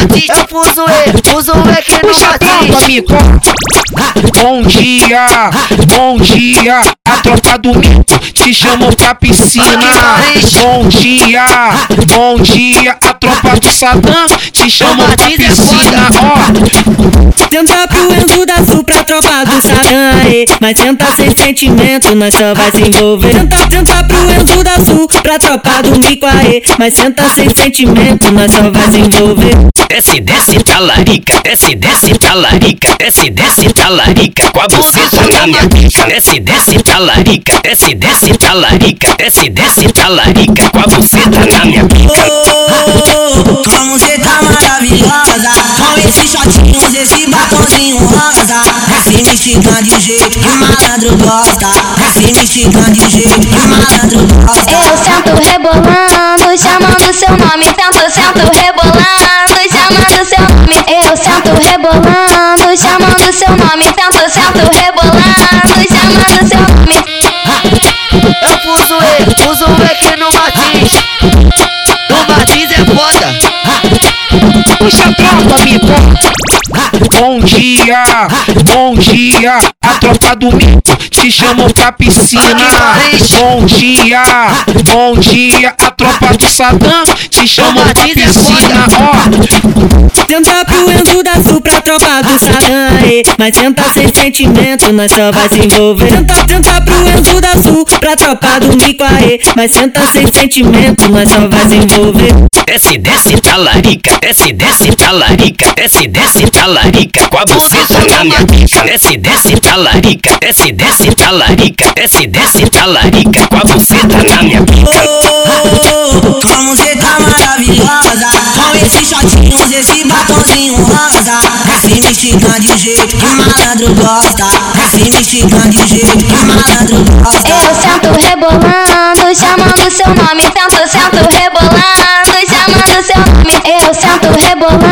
Eu fuso E, fuso E aqui no Martins. amigo. Bom dia, bom dia, a tropa do mito te chamou pra piscina. Bom dia, bom dia, a tropa do Sadam te chamou pra piscina. Ó, Tenta Sul pra tropa do aê. Mas tenta sem sentimento, nós só vai se envolver. Tenta, tenta pro Enzo da Sul pra tropa do Mico, aê. Mas tenta sem sentimento, nós só vai se envolver. Desce, desce, talarica, desce, desce, talarica, desce, desce, talarica, com a buceta na minha pica. Desce, desce, talarica, desce, desce, talarica, desce, desce, talarica, com a buceta na minha pica. Oh, como cê tá maravilhosa Com esse batonzinho rosa Esse mexicano de jeito que malandro gosta Esse mexicano de jeito que malandro gosta Eu sento rebolando, chamando seu nome. Sento, sento rebolando, chamando seu nome. Eu sento rebolando, chamando seu nome. Sento, sento rebolando, chamando seu nome. Eu fuso E, fuso E aqui no Martins. No Martins é foda. puxa a tropa, amigo. Bom dia, bom dia, a tropa do mito te chamou pra piscina. Bom dia, bom dia, a tropa do Sadam te chamou pra piscina. Ó, Tenta pro Enzo da Sul pra tropa do Sadam, aê. Mas tenta sem sentimento, nós só vai se envolver. Tenta, tenta pro Enzo da Sul pra tropa do Mico. Mas tenta sem sentimento, nós só vai se envolver. Desce, desce, talarica, desce, desce, talarica, desce, desce, talarica, com a buceta na minha pica. Desce, desce, talarica, desce, desce, talarica, desce, desce, talarica, com a buceta na minha pica. Oh, como cê tá maravilhosa. Com esses shotinhos, esse batonzinho rosa. Esse mexicano de jeito que malandro gosta. Esse mexicano de jeito que malandro gosta. Eu sento rebolando, chamando seu nome. Sento, sento rebolando, sento rebolando,